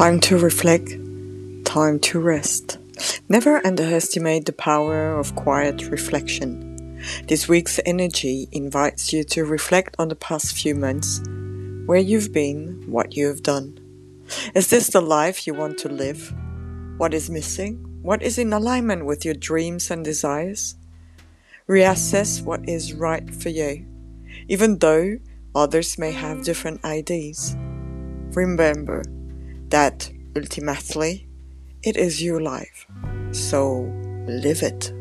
Time to reflect, time to rest. Never underestimate the power of quiet reflection. This week's energy invites you to reflect on the past few months, where you've been, what you have done. Is this the life you want to live? What is missing? What is in alignment with your dreams and desires? Reassess what is right for you, even though others may have different ideas. Remember that ultimately it is your life, so live it.